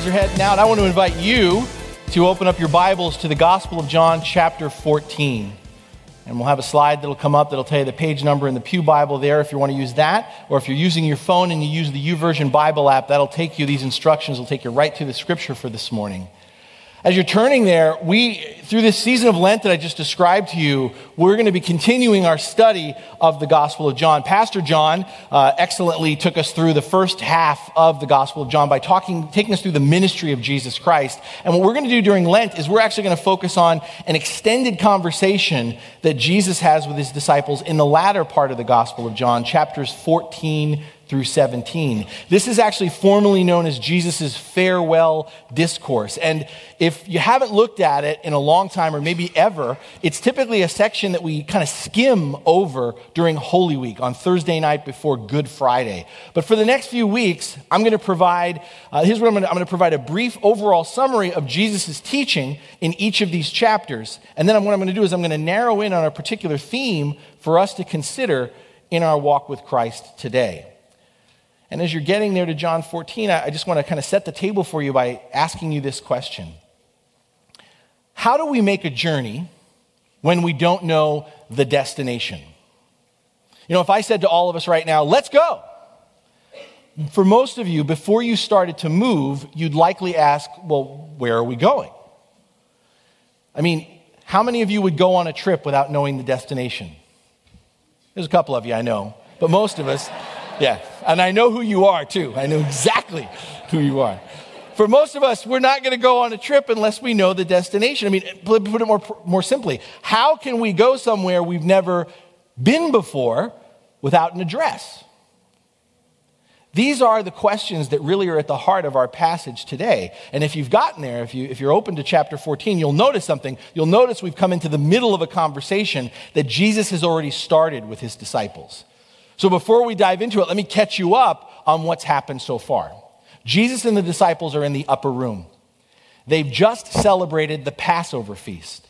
Are heading out. I want to invite you to open up your Bibles to the Gospel of John, chapter 14. And we'll have a slide that'll come up that'll tell you the page number in the Pew Bible there if you want to use that. Or if you're using your phone and you use the YouVersion Bible app, that'll take you, these instructions will take you right to the scripture for this morning. As you're turning there, we, through this season of Lent that I just described to you, we're going to be continuing our study of the Gospel of John. Pastor John uh, excellently took us through the first half of the Gospel of John by talking, taking us through the ministry of Jesus Christ. And what we're going to do during Lent is we're actually going to focus on an extended conversation that Jesus has with his disciples in the latter part of the Gospel of John, chapters 14 through 17. This is actually formally known as Jesus' farewell discourse. And if you haven't looked at it in a long time or maybe ever, it's typically a section that we kind of skim over during Holy Week on Thursday night before Good Friday. But for the next few weeks, I'm going to provide, uh, here's what I'm going, to, I'm going to provide a brief overall summary of Jesus' teaching in each of these chapters. And then what I'm going to do is I'm going to narrow in on a particular theme for us to consider in our walk with Christ today. And as you're getting there to John 14, I just want to kind of set the table for you by asking you this question How do we make a journey when we don't know the destination? You know, if I said to all of us right now, let's go, for most of you, before you started to move, you'd likely ask, well, where are we going? I mean, how many of you would go on a trip without knowing the destination? There's a couple of you, I know, but most of us. Yeah. And I know who you are too. I know exactly who you are. For most of us, we're not going to go on a trip unless we know the destination. I mean, put it more, more simply, how can we go somewhere we've never been before without an address? These are the questions that really are at the heart of our passage today. And if you've gotten there, if, you, if you're open to chapter 14, you'll notice something. You'll notice we've come into the middle of a conversation that Jesus has already started with his disciples. So before we dive into it, let me catch you up on what's happened so far. Jesus and the disciples are in the upper room. They've just celebrated the Passover feast.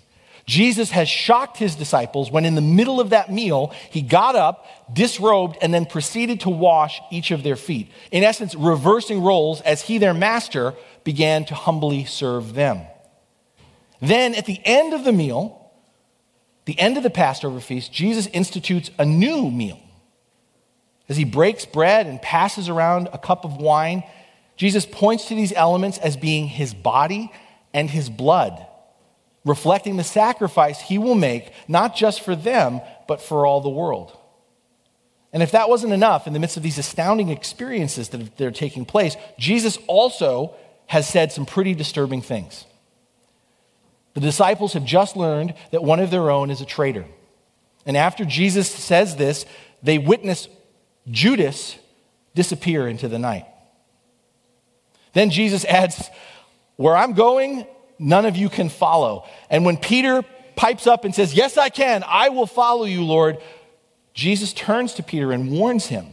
Jesus has shocked his disciples when, in the middle of that meal, he got up, disrobed, and then proceeded to wash each of their feet. In essence, reversing roles as he, their master, began to humbly serve them. Then, at the end of the meal, the end of the Passover feast, Jesus institutes a new meal. As he breaks bread and passes around a cup of wine, Jesus points to these elements as being his body and his blood, reflecting the sacrifice he will make, not just for them, but for all the world. And if that wasn't enough, in the midst of these astounding experiences that are taking place, Jesus also has said some pretty disturbing things. The disciples have just learned that one of their own is a traitor. And after Jesus says this, they witness Judas disappear into the night. Then Jesus adds, Where I'm going, none of you can follow. And when Peter pipes up and says, Yes, I can, I will follow you, Lord, Jesus turns to Peter and warns him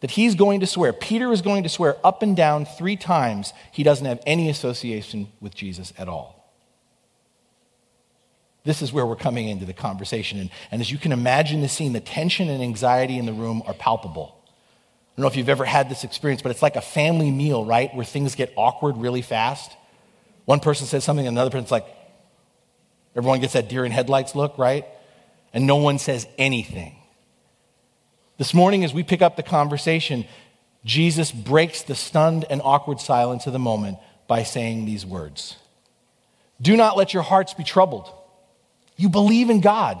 that he's going to swear, Peter is going to swear up and down three times he doesn't have any association with Jesus at all. This is where we're coming into the conversation. And, and as you can imagine the scene, the tension and anxiety in the room are palpable. I don't know if you've ever had this experience, but it's like a family meal, right? Where things get awkward really fast. One person says something, another person's like, everyone gets that deer in headlights look, right? And no one says anything. This morning, as we pick up the conversation, Jesus breaks the stunned and awkward silence of the moment by saying these words Do not let your hearts be troubled. You believe in God.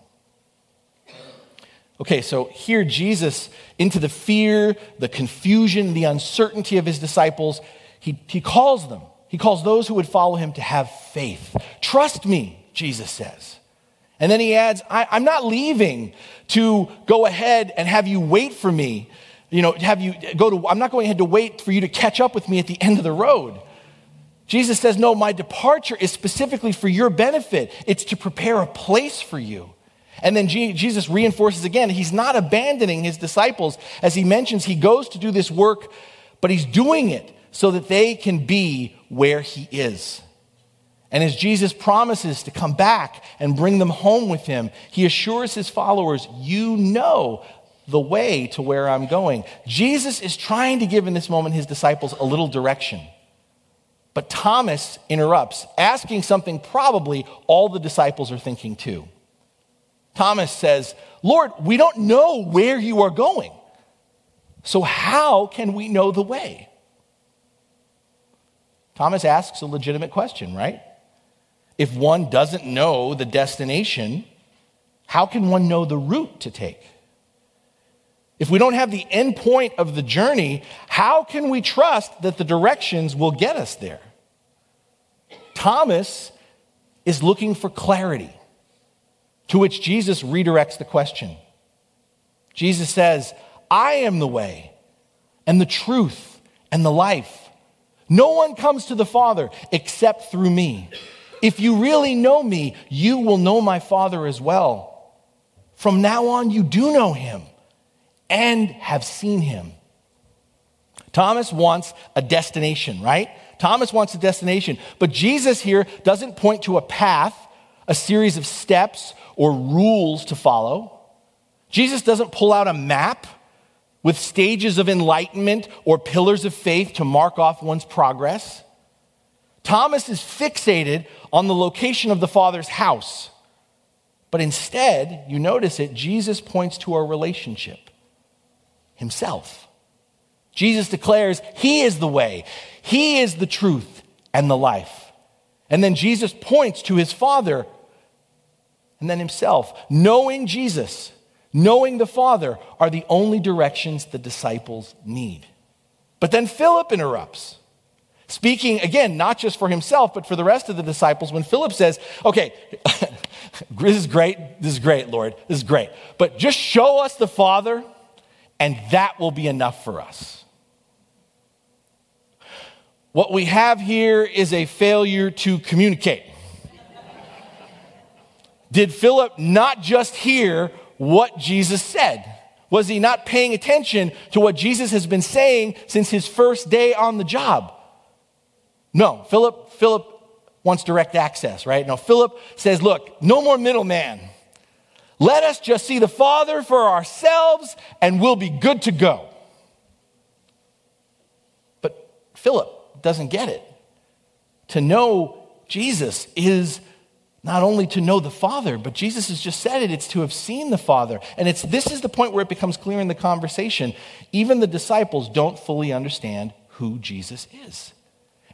Okay, so here Jesus, into the fear, the confusion, the uncertainty of his disciples, he, he calls them. He calls those who would follow him to have faith. Trust me, Jesus says. And then he adds, I, am not leaving to go ahead and have you wait for me. You know, have you go to, I'm not going ahead to wait for you to catch up with me at the end of the road. Jesus says, No, my departure is specifically for your benefit. It's to prepare a place for you. And then Jesus reinforces again, he's not abandoning his disciples. As he mentions, he goes to do this work, but he's doing it so that they can be where he is. And as Jesus promises to come back and bring them home with him, he assures his followers, You know the way to where I'm going. Jesus is trying to give in this moment his disciples a little direction. But Thomas interrupts, asking something probably all the disciples are thinking too. Thomas says, Lord, we don't know where you are going. So how can we know the way? Thomas asks a legitimate question, right? If one doesn't know the destination, how can one know the route to take? If we don't have the end point of the journey, how can we trust that the directions will get us there? Thomas is looking for clarity. To which Jesus redirects the question. Jesus says, I am the way and the truth and the life. No one comes to the Father except through me. If you really know me, you will know my Father as well. From now on, you do know him and have seen him. Thomas wants a destination, right? Thomas wants a destination. But Jesus here doesn't point to a path, a series of steps, or rules to follow. Jesus doesn't pull out a map with stages of enlightenment or pillars of faith to mark off one's progress. Thomas is fixated on the location of the Father's house. But instead, you notice it, Jesus points to a relationship himself. Jesus declares he is the way, he is the truth and the life. And then Jesus points to his Father and then himself. Knowing Jesus, knowing the Father are the only directions the disciples need. But then Philip interrupts, speaking again, not just for himself, but for the rest of the disciples, when Philip says, Okay, this is great, this is great, Lord, this is great, but just show us the Father, and that will be enough for us. What we have here is a failure to communicate. Did Philip not just hear what Jesus said? Was he not paying attention to what Jesus has been saying since his first day on the job? No, Philip, Philip wants direct access, right? No, Philip says, look, no more middleman. Let us just see the Father for ourselves and we'll be good to go. But Philip doesn't get it. To know Jesus is not only to know the Father, but Jesus has just said it, it's to have seen the Father. And it's this is the point where it becomes clear in the conversation. Even the disciples don't fully understand who Jesus is.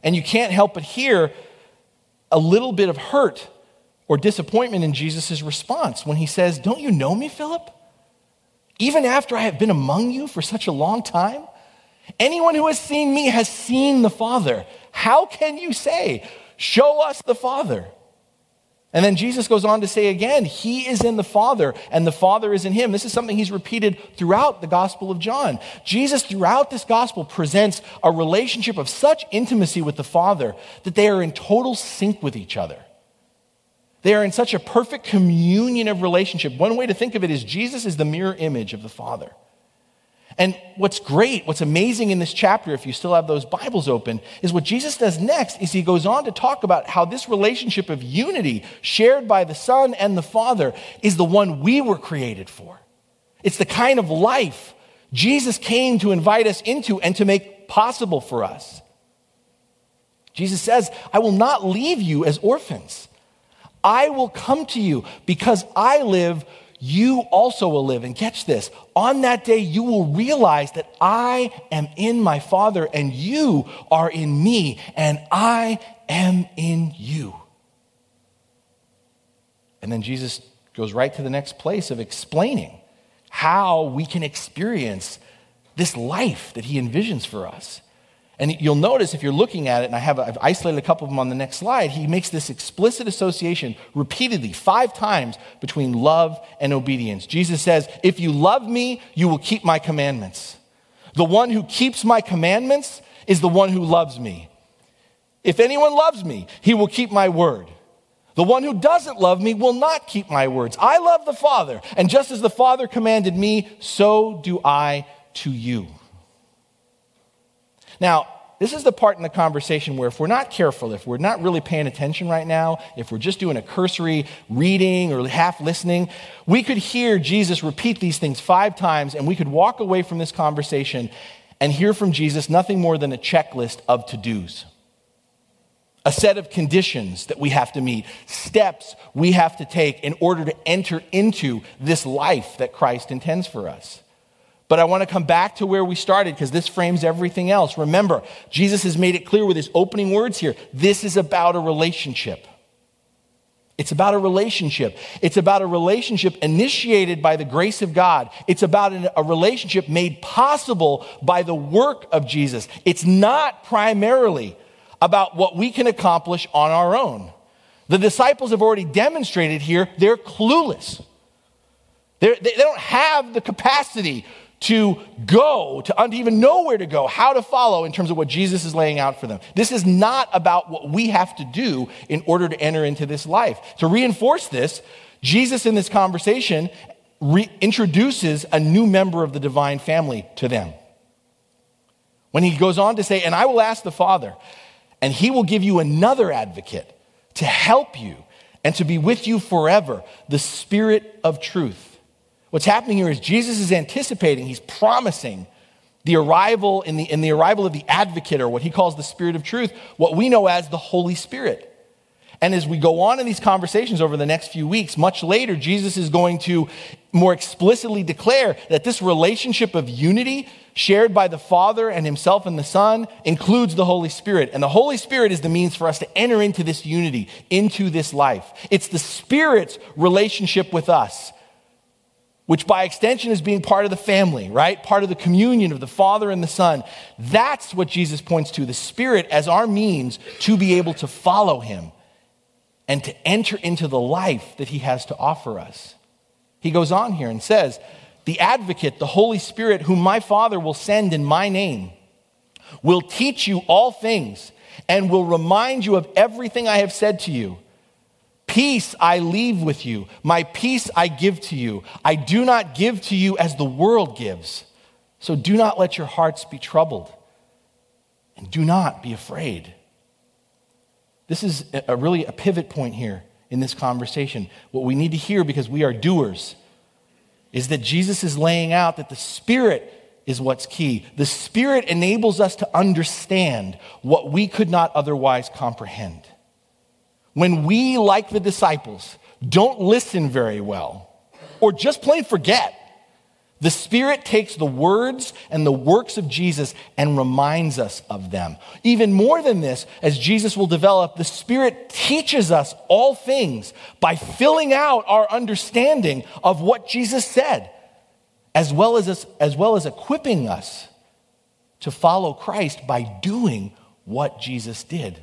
And you can't help but hear a little bit of hurt or disappointment in Jesus' response when he says, Don't you know me, Philip? Even after I have been among you for such a long time? Anyone who has seen me has seen the Father. How can you say, Show us the Father? And then Jesus goes on to say again, He is in the Father, and the Father is in Him. This is something He's repeated throughout the Gospel of John. Jesus, throughout this Gospel, presents a relationship of such intimacy with the Father that they are in total sync with each other. They are in such a perfect communion of relationship. One way to think of it is Jesus is the mirror image of the Father. And what's great, what's amazing in this chapter, if you still have those Bibles open, is what Jesus does next is he goes on to talk about how this relationship of unity shared by the Son and the Father is the one we were created for. It's the kind of life Jesus came to invite us into and to make possible for us. Jesus says, I will not leave you as orphans. I will come to you because I live you also will live. And catch this on that day, you will realize that I am in my Father, and you are in me, and I am in you. And then Jesus goes right to the next place of explaining how we can experience this life that he envisions for us. And you'll notice if you're looking at it, and I have, I've isolated a couple of them on the next slide, he makes this explicit association repeatedly, five times, between love and obedience. Jesus says, If you love me, you will keep my commandments. The one who keeps my commandments is the one who loves me. If anyone loves me, he will keep my word. The one who doesn't love me will not keep my words. I love the Father, and just as the Father commanded me, so do I to you. Now, this is the part in the conversation where if we're not careful, if we're not really paying attention right now, if we're just doing a cursory reading or half listening, we could hear Jesus repeat these things five times and we could walk away from this conversation and hear from Jesus nothing more than a checklist of to dos. A set of conditions that we have to meet, steps we have to take in order to enter into this life that Christ intends for us. But I want to come back to where we started because this frames everything else. Remember, Jesus has made it clear with his opening words here. This is about a relationship. It's about a relationship. It's about a relationship initiated by the grace of God. It's about a relationship made possible by the work of Jesus. It's not primarily about what we can accomplish on our own. The disciples have already demonstrated here they're clueless. They're, they do not have the capacity to go, to even know where to go, how to follow in terms of what Jesus is laying out for them. This is not about what we have to do in order to enter into this life. To reinforce this, Jesus in this conversation introduces a new member of the divine family to them. When he goes on to say, And I will ask the Father, and he will give you another advocate to help you and to be with you forever, the Spirit of truth. What's happening here is Jesus is anticipating, he's promising the arrival in the, in the arrival of the advocate or what he calls the spirit of truth, what we know as the Holy Spirit. And as we go on in these conversations over the next few weeks, much later, Jesus is going to more explicitly declare that this relationship of unity shared by the Father and Himself and the Son includes the Holy Spirit. And the Holy Spirit is the means for us to enter into this unity, into this life. It's the Spirit's relationship with us which by extension is being part of the family, right? Part of the communion of the Father and the Son. That's what Jesus points to the Spirit as our means to be able to follow Him and to enter into the life that He has to offer us. He goes on here and says, The advocate, the Holy Spirit, whom my Father will send in my name, will teach you all things and will remind you of everything I have said to you. Peace I leave with you, my peace I give to you. I do not give to you as the world gives. So do not let your hearts be troubled, and do not be afraid. This is a really a pivot point here in this conversation. What we need to hear because we are doers is that Jesus is laying out that the Spirit is what's key. The Spirit enables us to understand what we could not otherwise comprehend when we, like the disciples, don't listen very well or just plain forget, the Spirit takes the words and the works of Jesus and reminds us of them. Even more than this, as Jesus will develop, the Spirit teaches us all things by filling out our understanding of what Jesus said, as well as, as, well as equipping us to follow Christ by doing what Jesus did.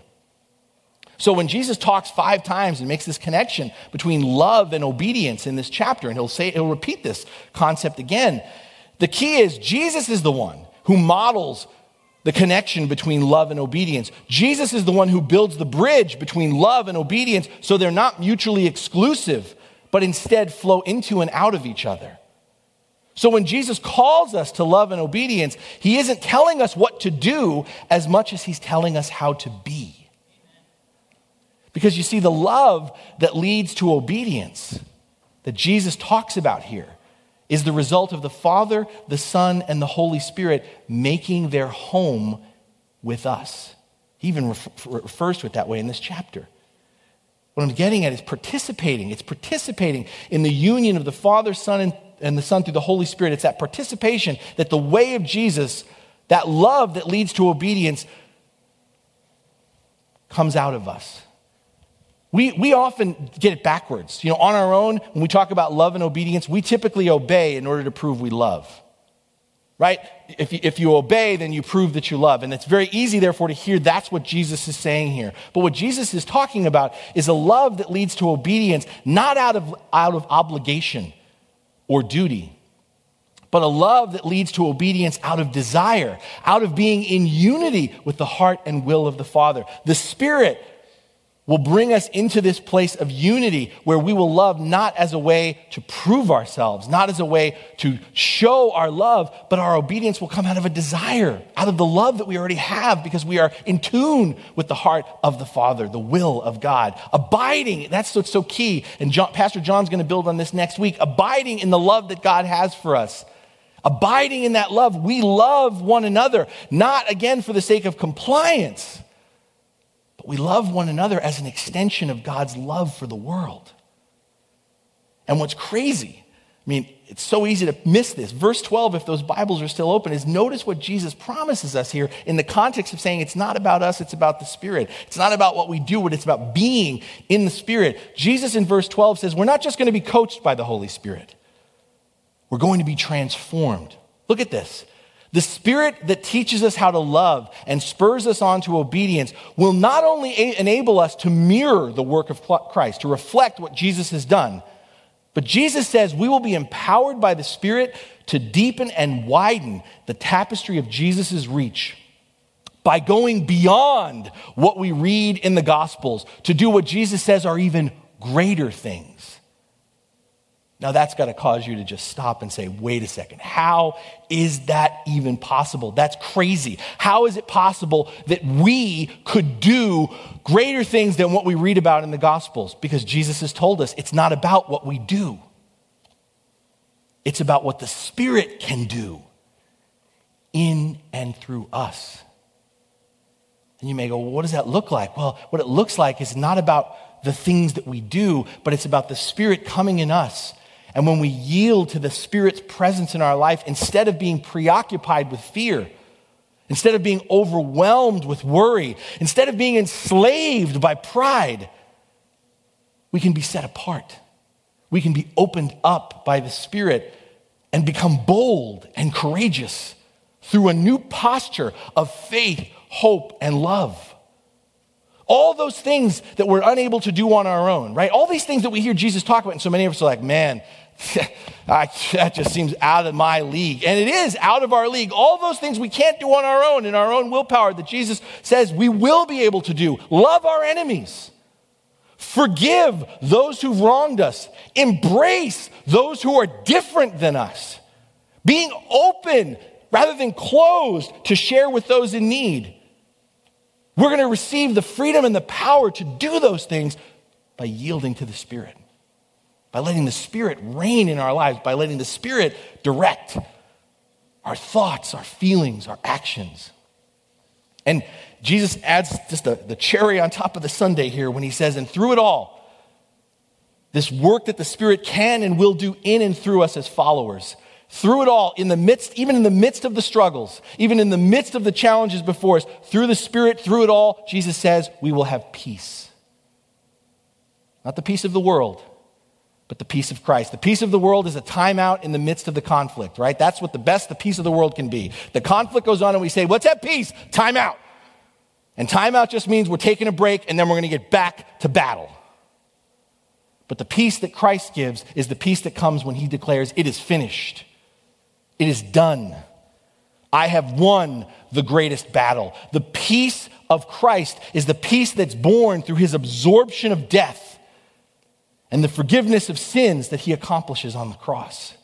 So when Jesus talks five times and makes this connection between love and obedience in this chapter, and he'll say, he'll repeat this concept again, the key is Jesus is the one who models the connection between love and obedience. Jesus is the one who builds the bridge between love and obedience so they're not mutually exclusive, but instead flow into and out of each other. So when Jesus calls us to love and obedience, he isn't telling us what to do as much as he's telling us how to be. Because you see, the love that leads to obedience that Jesus talks about here is the result of the Father, the Son, and the Holy Spirit making their home with us. He even refers to it that way in this chapter. What I'm getting at is participating. It's participating in the union of the Father, Son, and, and the Son through the Holy Spirit. It's that participation that the way of Jesus, that love that leads to obedience, comes out of us. We, we often get it backwards. You know, on our own, when we talk about love and obedience, we typically obey in order to prove we love. Right? If you, if you obey, then you prove that you love. And it's very easy, therefore, to hear that's what Jesus is saying here. But what Jesus is talking about is a love that leads to obedience, not out of, out of obligation or duty, but a love that leads to obedience out of desire, out of being in unity with the heart and will of the Father. The Spirit will bring us into this place of unity where we will love not as a way to prove ourselves, not as a way to show our love, but our obedience will come out of a desire, out of the love that we already have because we are in tune with the heart of the Father, the will of God. Abiding, that's what's so key. And John, Pastor John's going to build on this next week. Abiding in the love that God has for us. Abiding in that love, we love one another, not again for the sake of compliance but we love one another as an extension of God's love for the world. And what's crazy, I mean, it's so easy to miss this. Verse 12, if those Bibles are still open, is notice what Jesus promises us here in the context of saying it's not about us, it's about the Spirit. It's not about what we do, but it's about being in the Spirit. Jesus in verse 12 says, We're not just going to be coached by the Holy Spirit, we're going to be transformed. Look at this. The Spirit that teaches us how to love and spurs us on to obedience will not only enable us to mirror the work of Christ, to reflect what Jesus has done, but Jesus says we will be empowered by the Spirit to deepen and widen the tapestry of Jesus' reach by going beyond what we read in the Gospels to do what Jesus says are even greater things. Now, that's got to cause you to just stop and say, wait a second, how is that even possible? That's crazy. How is it possible that we could do greater things than what we read about in the Gospels? Because Jesus has told us it's not about what we do, it's about what the Spirit can do in and through us. And you may go, well, what does that look like? Well, what it looks like is not about the things that we do, but it's about the Spirit coming in us and when we yield to the Spirit's presence in our life, instead of being preoccupied with fear, instead of being overwhelmed with worry, instead of being enslaved by pride, we can be set apart. We can be opened up by the Spirit and become bold and courageous through a new posture of faith, hope, and love. All those things that we're unable to do on our own, right? All these things that we hear Jesus talk about, and so many of us are like, man, that just seems out of my league. And it is out of our league. All those things we can't do on our own in our own willpower that Jesus says we will be able to do. Love our enemies. Forgive those who've wronged us. Embrace those who are different than us. Being open rather than closed to share with those in need. We're going to receive the freedom and the power to do those things by yielding to the Spirit by letting the Spirit reign in our lives, by letting the Spirit direct our thoughts, our feelings, our actions. And Jesus adds just the, the cherry on top of the sundae here when he says, and through it all, this work that the Spirit can and will do in and through us as followers. Through it all, in the midst, even in the midst of the struggles, even in the midst of the challenges before us, through the Spirit, through it all, Jesus says, we will have peace. Not the peace of the world, but the peace of Christ. The peace of the world is a timeout in the midst of the conflict, right? That's what the best the peace of the world can be. The conflict goes on and we say, What's at peace? Timeout. And timeout just means we're taking a break and then we're going to get back to battle. But the peace that Christ gives is the peace that comes when he declares, It is finished, it is done. I have won the greatest battle. The peace of Christ is the peace that's born through his absorption of death and the forgiveness of sins that he accomplishes on the cross.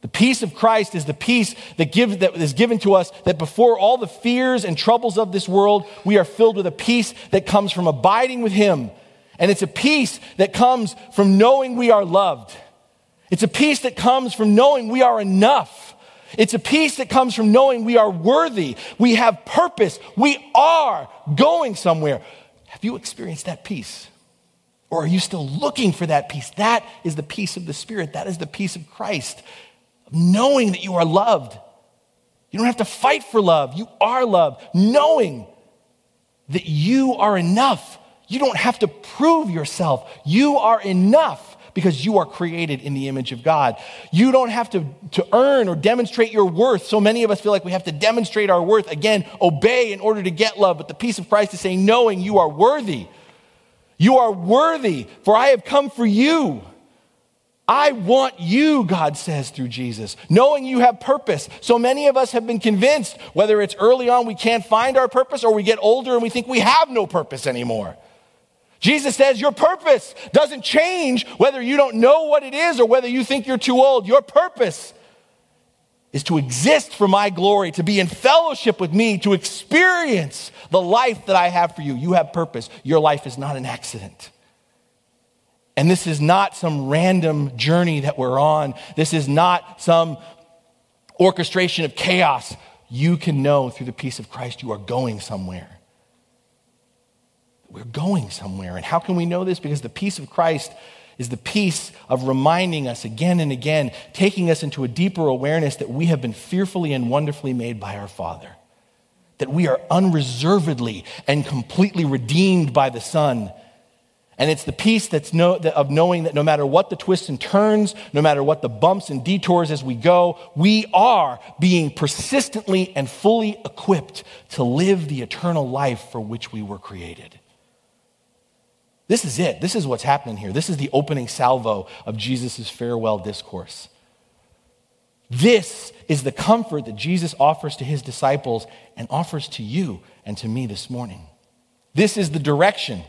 The peace of Christ is the peace that, give, that is given to us that before all the fears and troubles of this world, we are filled with a peace that comes from abiding with him. And it's a peace that comes from knowing we are loved. It's a peace that comes from knowing we are enough. It's a peace that comes from knowing we are worthy. We have purpose. We are going somewhere. Have you experienced that peace? Or are you still looking for that peace? That is the peace of the Spirit. That is the peace of Christ. Knowing that you are loved. You don't have to fight for love. You are loved. Knowing that you are enough. You don't have to prove yourself. You are enough because you are created in the image of God. You don't have to, to earn or demonstrate your worth. So many of us feel like we have to demonstrate our worth. Again, obey in order to get love. But the peace of Christ is saying, knowing you are worthy. You are worthy, for I have come for you. I want you, God says through Jesus, knowing you have purpose. So many of us have been convinced, whether it's early on we can't find our purpose or we get older and we think we have no purpose anymore. Jesus says your purpose doesn't change whether you don't know what it is or whether you think you're too old. Your purpose is to exist for my glory, to be in fellowship with me, to experience the life that I have for you. You have purpose. Your life is not an accident. And this is not some random journey that we're on. This is not some orchestration of chaos. You can know through the peace of Christ you are going somewhere. We're going somewhere. And how can we know this? Because the peace of Christ is the peace of reminding us again and again, taking us into a deeper awareness that we have been fearfully and wonderfully made by our Father, that we are unreservedly and completely redeemed by the Son. And it's the peace that's no, of knowing that no matter what the twists and turns, no matter what the bumps and detours as we go, we are being persistently and fully equipped to live the eternal life for which we were created. This is it. This is what's happening here. This is the opening salvo of Jesus' farewell discourse. This is the comfort that Jesus offers to his disciples and offers to you and to me this morning. This is the direction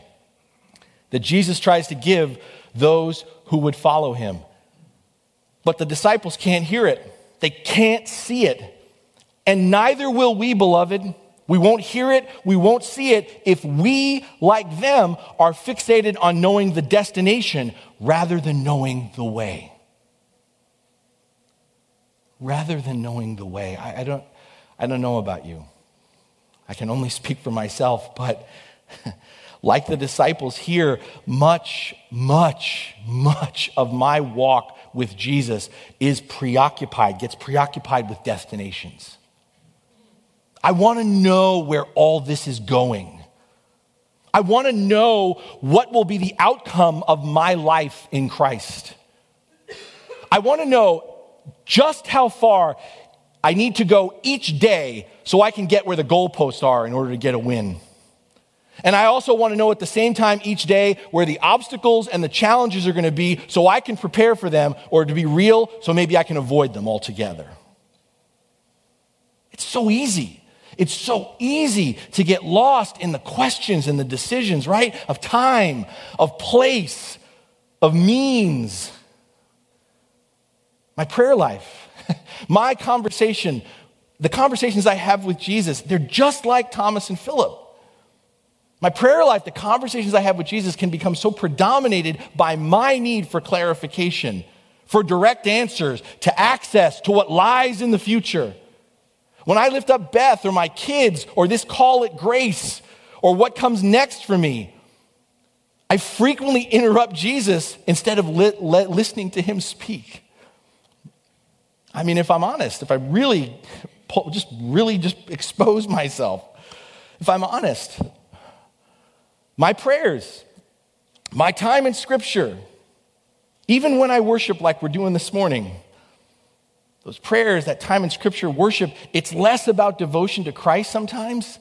that Jesus tries to give those who would follow him. But the disciples can't hear it, they can't see it. And neither will we, beloved. We won't hear it, we won't see it if we, like them, are fixated on knowing the destination rather than knowing the way. Rather than knowing the way. I, I don't, I don't know about you. I can only speak for myself, but like the disciples here, much, much, much of my walk with Jesus is preoccupied, gets preoccupied with destinations. I want to know where all this is going. I want to know what will be the outcome of my life in Christ. I want to know just how far I need to go each day so I can get where the goalposts are in order to get a win. And I also want to know at the same time each day where the obstacles and the challenges are going to be so I can prepare for them or to be real so maybe I can avoid them altogether. It's so easy. It's so easy to get lost in the questions and the decisions, right? Of time, of place, of means. My prayer life, my conversation, the conversations I have with Jesus, they're just like Thomas and Philip. My prayer life, the conversations I have with Jesus can become so predominated by my need for clarification, for direct answers, to access to what lies in the future. When I lift up Beth or my kids or this call at grace or what comes next for me, I frequently interrupt Jesus instead of li- li- listening to him speak. I mean, if I'm honest, if I really just really just expose myself, if I'm honest, my prayers, my time in scripture, even when I worship like we're doing this morning, those prayers, that time in scripture, worship, it's less about devotion to Christ sometimes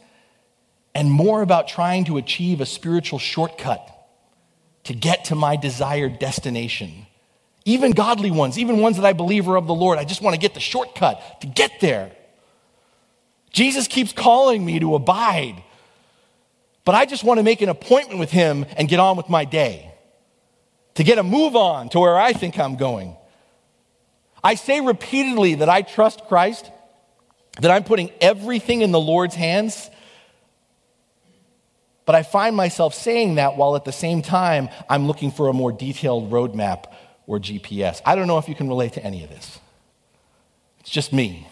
and more about trying to achieve a spiritual shortcut to get to my desired destination. Even godly ones, even ones that I believe are of the Lord, I just want to get the shortcut to get there. Jesus keeps calling me to abide, but I just want to make an appointment with him and get on with my day, to get a move on to where I think I'm going. I say repeatedly that I trust Christ, that I'm putting everything in the Lord's hands. But I find myself saying that while at the same time I'm looking for a more detailed roadmap or GPS. I don't know if you can relate to any of this. It's just me.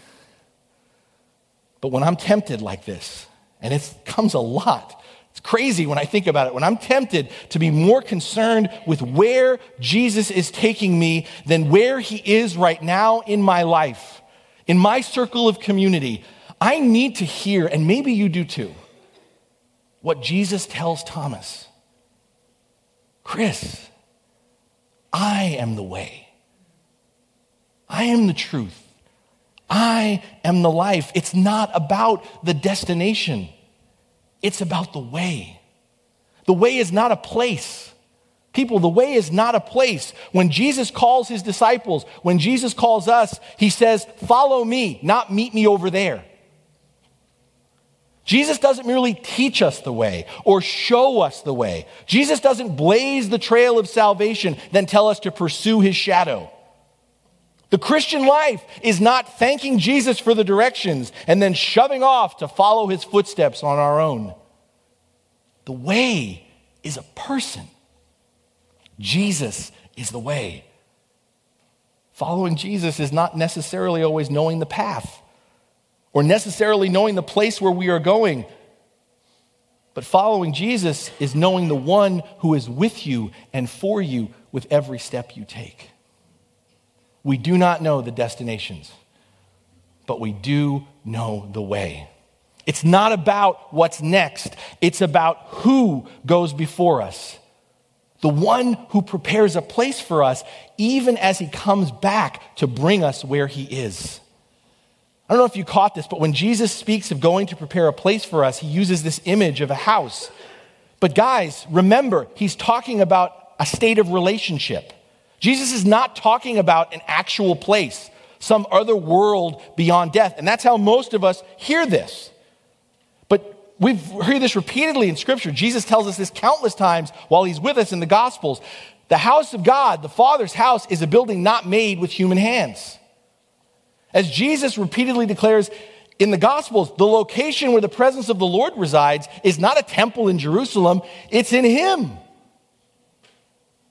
But when I'm tempted like this, and it comes a lot, it's crazy when I think about it. When I'm tempted to be more concerned with where Jesus is taking me than where he is right now in my life, in my circle of community, I need to hear, and maybe you do too, what Jesus tells Thomas Chris, I am the way. I am the truth. I am the life. It's not about the destination, it's about the way. The way is not a place. People, the way is not a place. When Jesus calls his disciples, when Jesus calls us, he says, Follow me, not meet me over there. Jesus doesn't merely teach us the way or show us the way. Jesus doesn't blaze the trail of salvation, then tell us to pursue his shadow. The Christian life is not thanking Jesus for the directions and then shoving off to follow his footsteps on our own. The way is a person. Jesus is the way. Following Jesus is not necessarily always knowing the path or necessarily knowing the place where we are going. But following Jesus is knowing the one who is with you and for you with every step you take. We do not know the destinations, but we do know the way. It's not about what's next, it's about who goes before us. The one who prepares a place for us, even as he comes back to bring us where he is. I don't know if you caught this, but when Jesus speaks of going to prepare a place for us, he uses this image of a house. But guys, remember, he's talking about a state of relationship. Jesus is not talking about an actual place, some other world beyond death. And that's how most of us hear this. But we've heard this repeatedly in Scripture. Jesus tells us this countless times while he's with us in the Gospels. The house of God, the Father's house, is a building not made with human hands. As Jesus repeatedly declares in the Gospels, the location where the presence of the Lord resides is not a temple in Jerusalem, it's in Him.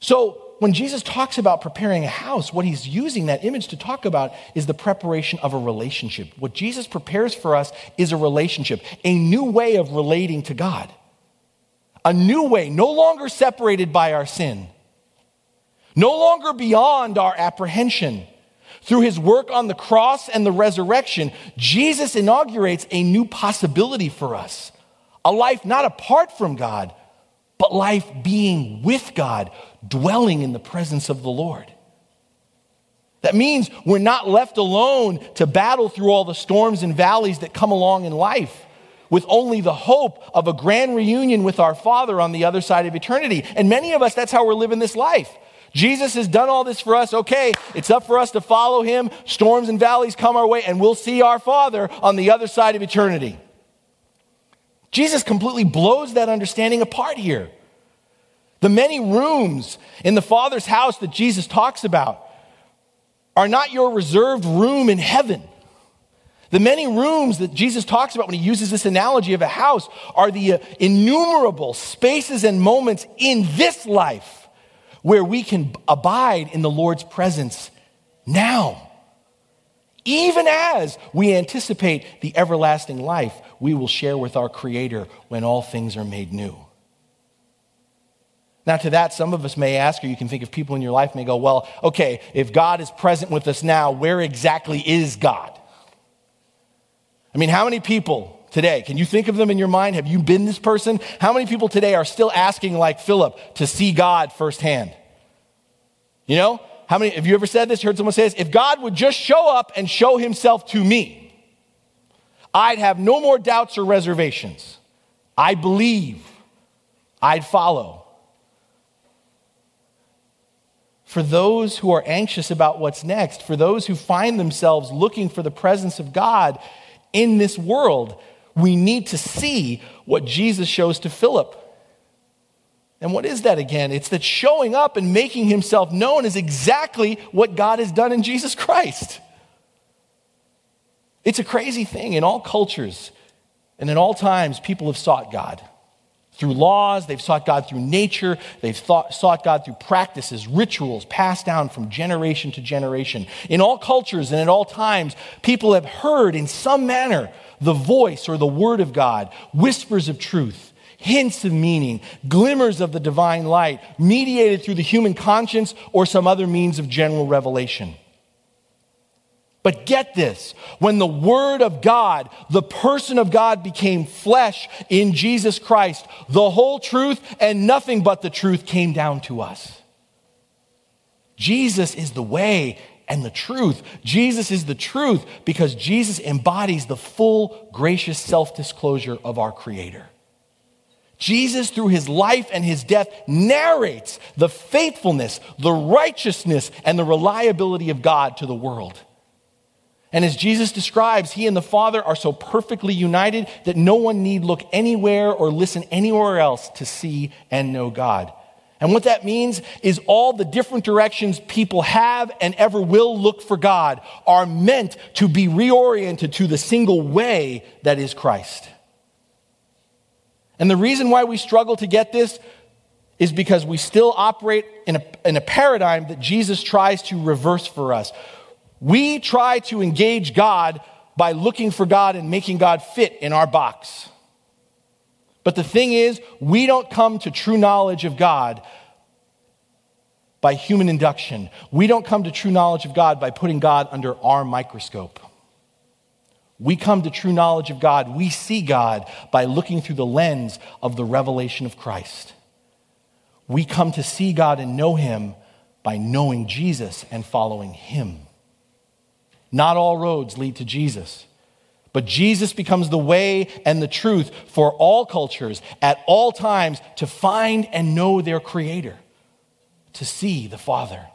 So, when Jesus talks about preparing a house, what he's using that image to talk about is the preparation of a relationship. What Jesus prepares for us is a relationship, a new way of relating to God, a new way, no longer separated by our sin, no longer beyond our apprehension. Through his work on the cross and the resurrection, Jesus inaugurates a new possibility for us. A life not apart from God, but life being with God, dwelling in the presence of the Lord. That means we're not left alone to battle through all the storms and valleys that come along in life with only the hope of a grand reunion with our Father on the other side of eternity. And many of us, that's how we're living this life. Jesus has done all this for us. Okay, it's up for us to follow him. Storms and valleys come our way, and we'll see our Father on the other side of eternity. Jesus completely blows that understanding apart here. The many rooms in the Father's house that Jesus talks about are not your reserved room in heaven. The many rooms that Jesus talks about when he uses this analogy of a house are the uh, innumerable spaces and moments in this life where we can abide in the Lord's presence now. Even as we anticipate the everlasting life we will share with our Creator when all things are made new. Now, to that, some of us may ask, or you can think of people in your life may go, well, okay, if God is present with us now, where exactly is God? I mean, how many people today, can you think of them in your mind? Have you been this person? How many people today are still asking, like Philip, to see God firsthand? You know, how many, have you ever said this? Heard someone say this? If God would just show up and show himself to me, I'd have no more doubts or reservations. I believe. I'd follow. For those who are anxious about what's next, for those who find themselves looking for the presence of God, in this world, we need to see what Jesus shows to Philip. And what is that again? It's that showing up and making himself known is exactly what God has done in Jesus Christ. It's a crazy thing. In all cultures and in all times, people have sought God. Through laws, they've sought God through nature, they've thought, sought God through practices, rituals passed down from generation to generation. In all cultures and at all times, people have heard in some manner the voice or the word of God, whispers of truth, hints of meaning, glimmers of the divine light, mediated through the human conscience or some other means of general revelation. But get this when the Word of God, the person of God, became flesh in Jesus Christ, the whole truth and nothing but the truth came down to us. Jesus is the way and the truth. Jesus is the truth because Jesus embodies the full, gracious self disclosure of our Creator. Jesus, through his life and his death, narrates the faithfulness, the righteousness, and the reliability of God to the world. And as Jesus describes, he and the Father are so perfectly united that no one need look anywhere or listen anywhere else to see and know God. And what that means is all the different directions people have and ever will look for God are meant to be reoriented to the single way that is Christ. And the reason why we struggle to get this is because we still operate in a, in a paradigm that Jesus tries to reverse for us. We try to engage God by looking for God and making God fit in our box. But the thing is, we don't come to true knowledge of God by human induction. We don't come to true knowledge of God by putting God under our microscope. We come to true knowledge of God. We see God by looking through the lens of the revelation of Christ. We come to see God and know Him by knowing Jesus and following Him. Not all roads lead to Jesus. But Jesus becomes the way and the truth for all cultures at all times to find and know their Creator, to see the Father.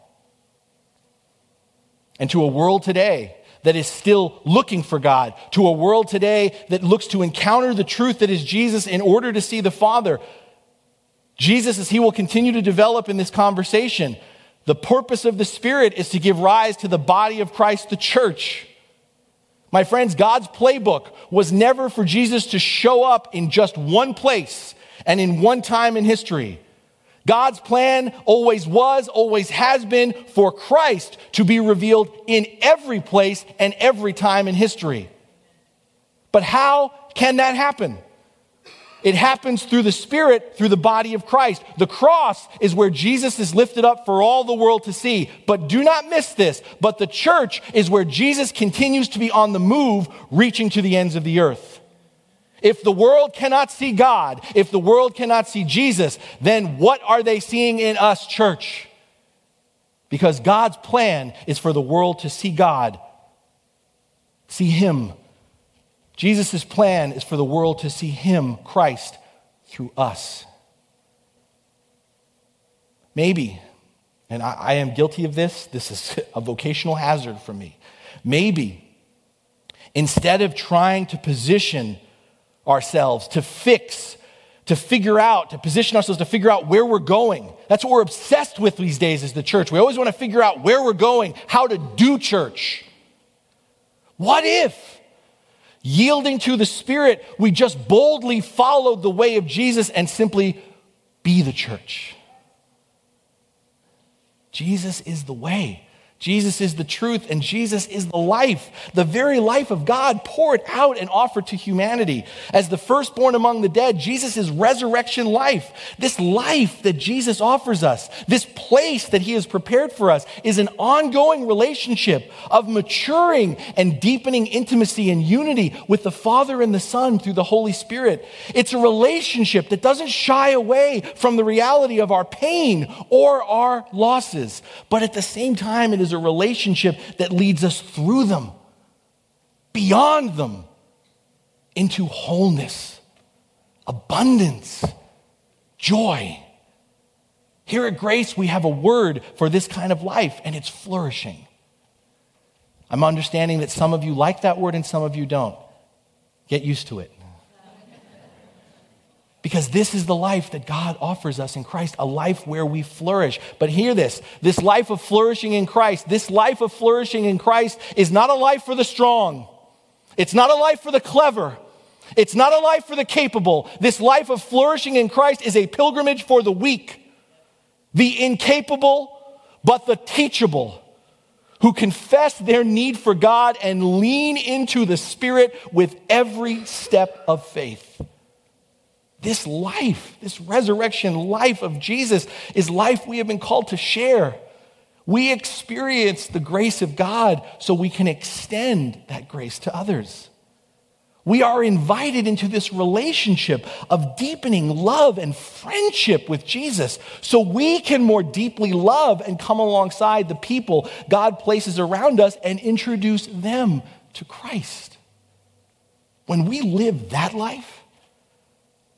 And to a world today that is still looking for God, to a world today that looks to encounter the truth that is Jesus in order to see the Father, Jesus, as he will continue to develop in this conversation, the purpose of the Spirit is to give rise to the body of Christ, the church. My friends, God's playbook was never for Jesus to show up in just one place and in one time in history. God's plan always was, always has been for Christ to be revealed in every place and every time in history. But how can that happen? It happens through the Spirit, through the body of Christ. The cross is where Jesus is lifted up for all the world to see. But do not miss this. But the church is where Jesus continues to be on the move, reaching to the ends of the earth. If the world cannot see God, if the world cannot see Jesus, then what are they seeing in us, church? Because God's plan is for the world to see God, see Him, Jesus' plan is for the world to see Him, Christ, through us. Maybe, and I, I, am guilty of this, this is a vocational hazard for me. Maybe, instead of trying to position ourselves, to fix, to figure out, to position ourselves to figure out where we're going, that's what we're obsessed with these days as the church. We always want to figure out where we're going, how to do church. What if? Yielding to the Spirit, we just boldly followed the way of Jesus and simply be the church. Jesus is the way. Jesus is the truth and Jesus is the life, the very life of God poured out and offered to humanity. As the firstborn among the dead, Jesus is resurrection life. This life that Jesus offers us, this place that he has prepared for us, is an ongoing relationship of maturing and deepening intimacy and unity with the Father and the Son through the Holy Spirit. It's a relationship that doesn't shy away from the reality of our pain or our losses, but at the same time, it is is a relationship that leads us through them, beyond them, into wholeness, abundance, joy. Here at Grace, we have a word for this kind of life, and it's flourishing. I'm understanding that some of you like that word and some of you don't. Get used to it. Because this is the life that God offers us in Christ, a life where we flourish. But hear this this life of flourishing in Christ, this life of flourishing in Christ is not a life for the strong, it's not a life for the clever. It's not a life for the capable. This life of flourishing in Christ is a pilgrimage for the weak, the incapable, but the teachable, who confess their need for God and lean into the Spirit with every step of faith. This life, this resurrection life of Jesus, is life we have been called to share. We experience the grace of God so we can extend that grace to others. We are invited into this relationship of deepening love and friendship with Jesus so we can more deeply love and come alongside the people God places around us and introduce them to Christ. When we live that life,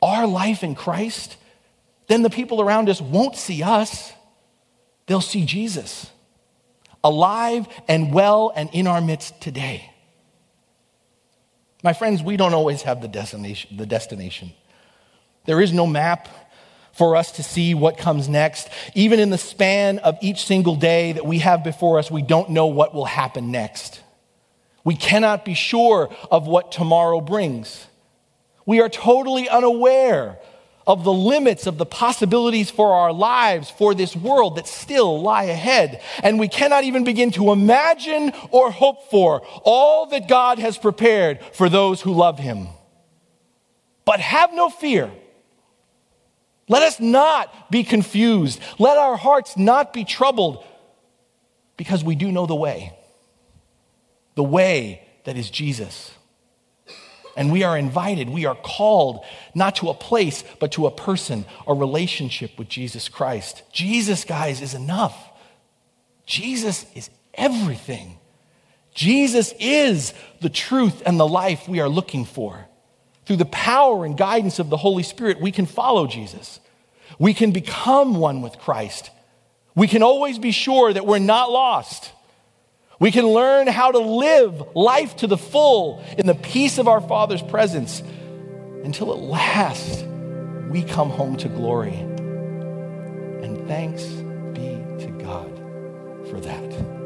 our life in Christ, then the people around us won't see us they'll see Jesus alive and well and in our midst today. My friends, we don't always have the destination. The destination. There is no map for us to see what comes next. Even in the span of each single day that we have before us, we don't know what will happen next. We cannot be sure of what tomorrow brings. We are totally unaware of the limits of the possibilities for our lives, for this world that still lie ahead. And we cannot even begin to imagine or hope for all that God has prepared for those who love Him. But have no fear. Let us not be confused. Let our hearts not be troubled because we do know the way. The way that is Jesus. And we are invited, we are called not to a place, but to a person, a relationship with Jesus Christ. Jesus, guys, is enough. Jesus is everything. Jesus is the truth and the life we are looking for. Through the power and guidance of the Holy Spirit, we can follow Jesus. We can become one with Christ. We can always be sure that we're not lost we can learn how to live life to the full in the peace of our Father's presence until at last we come home to glory. And thanks be to God for that.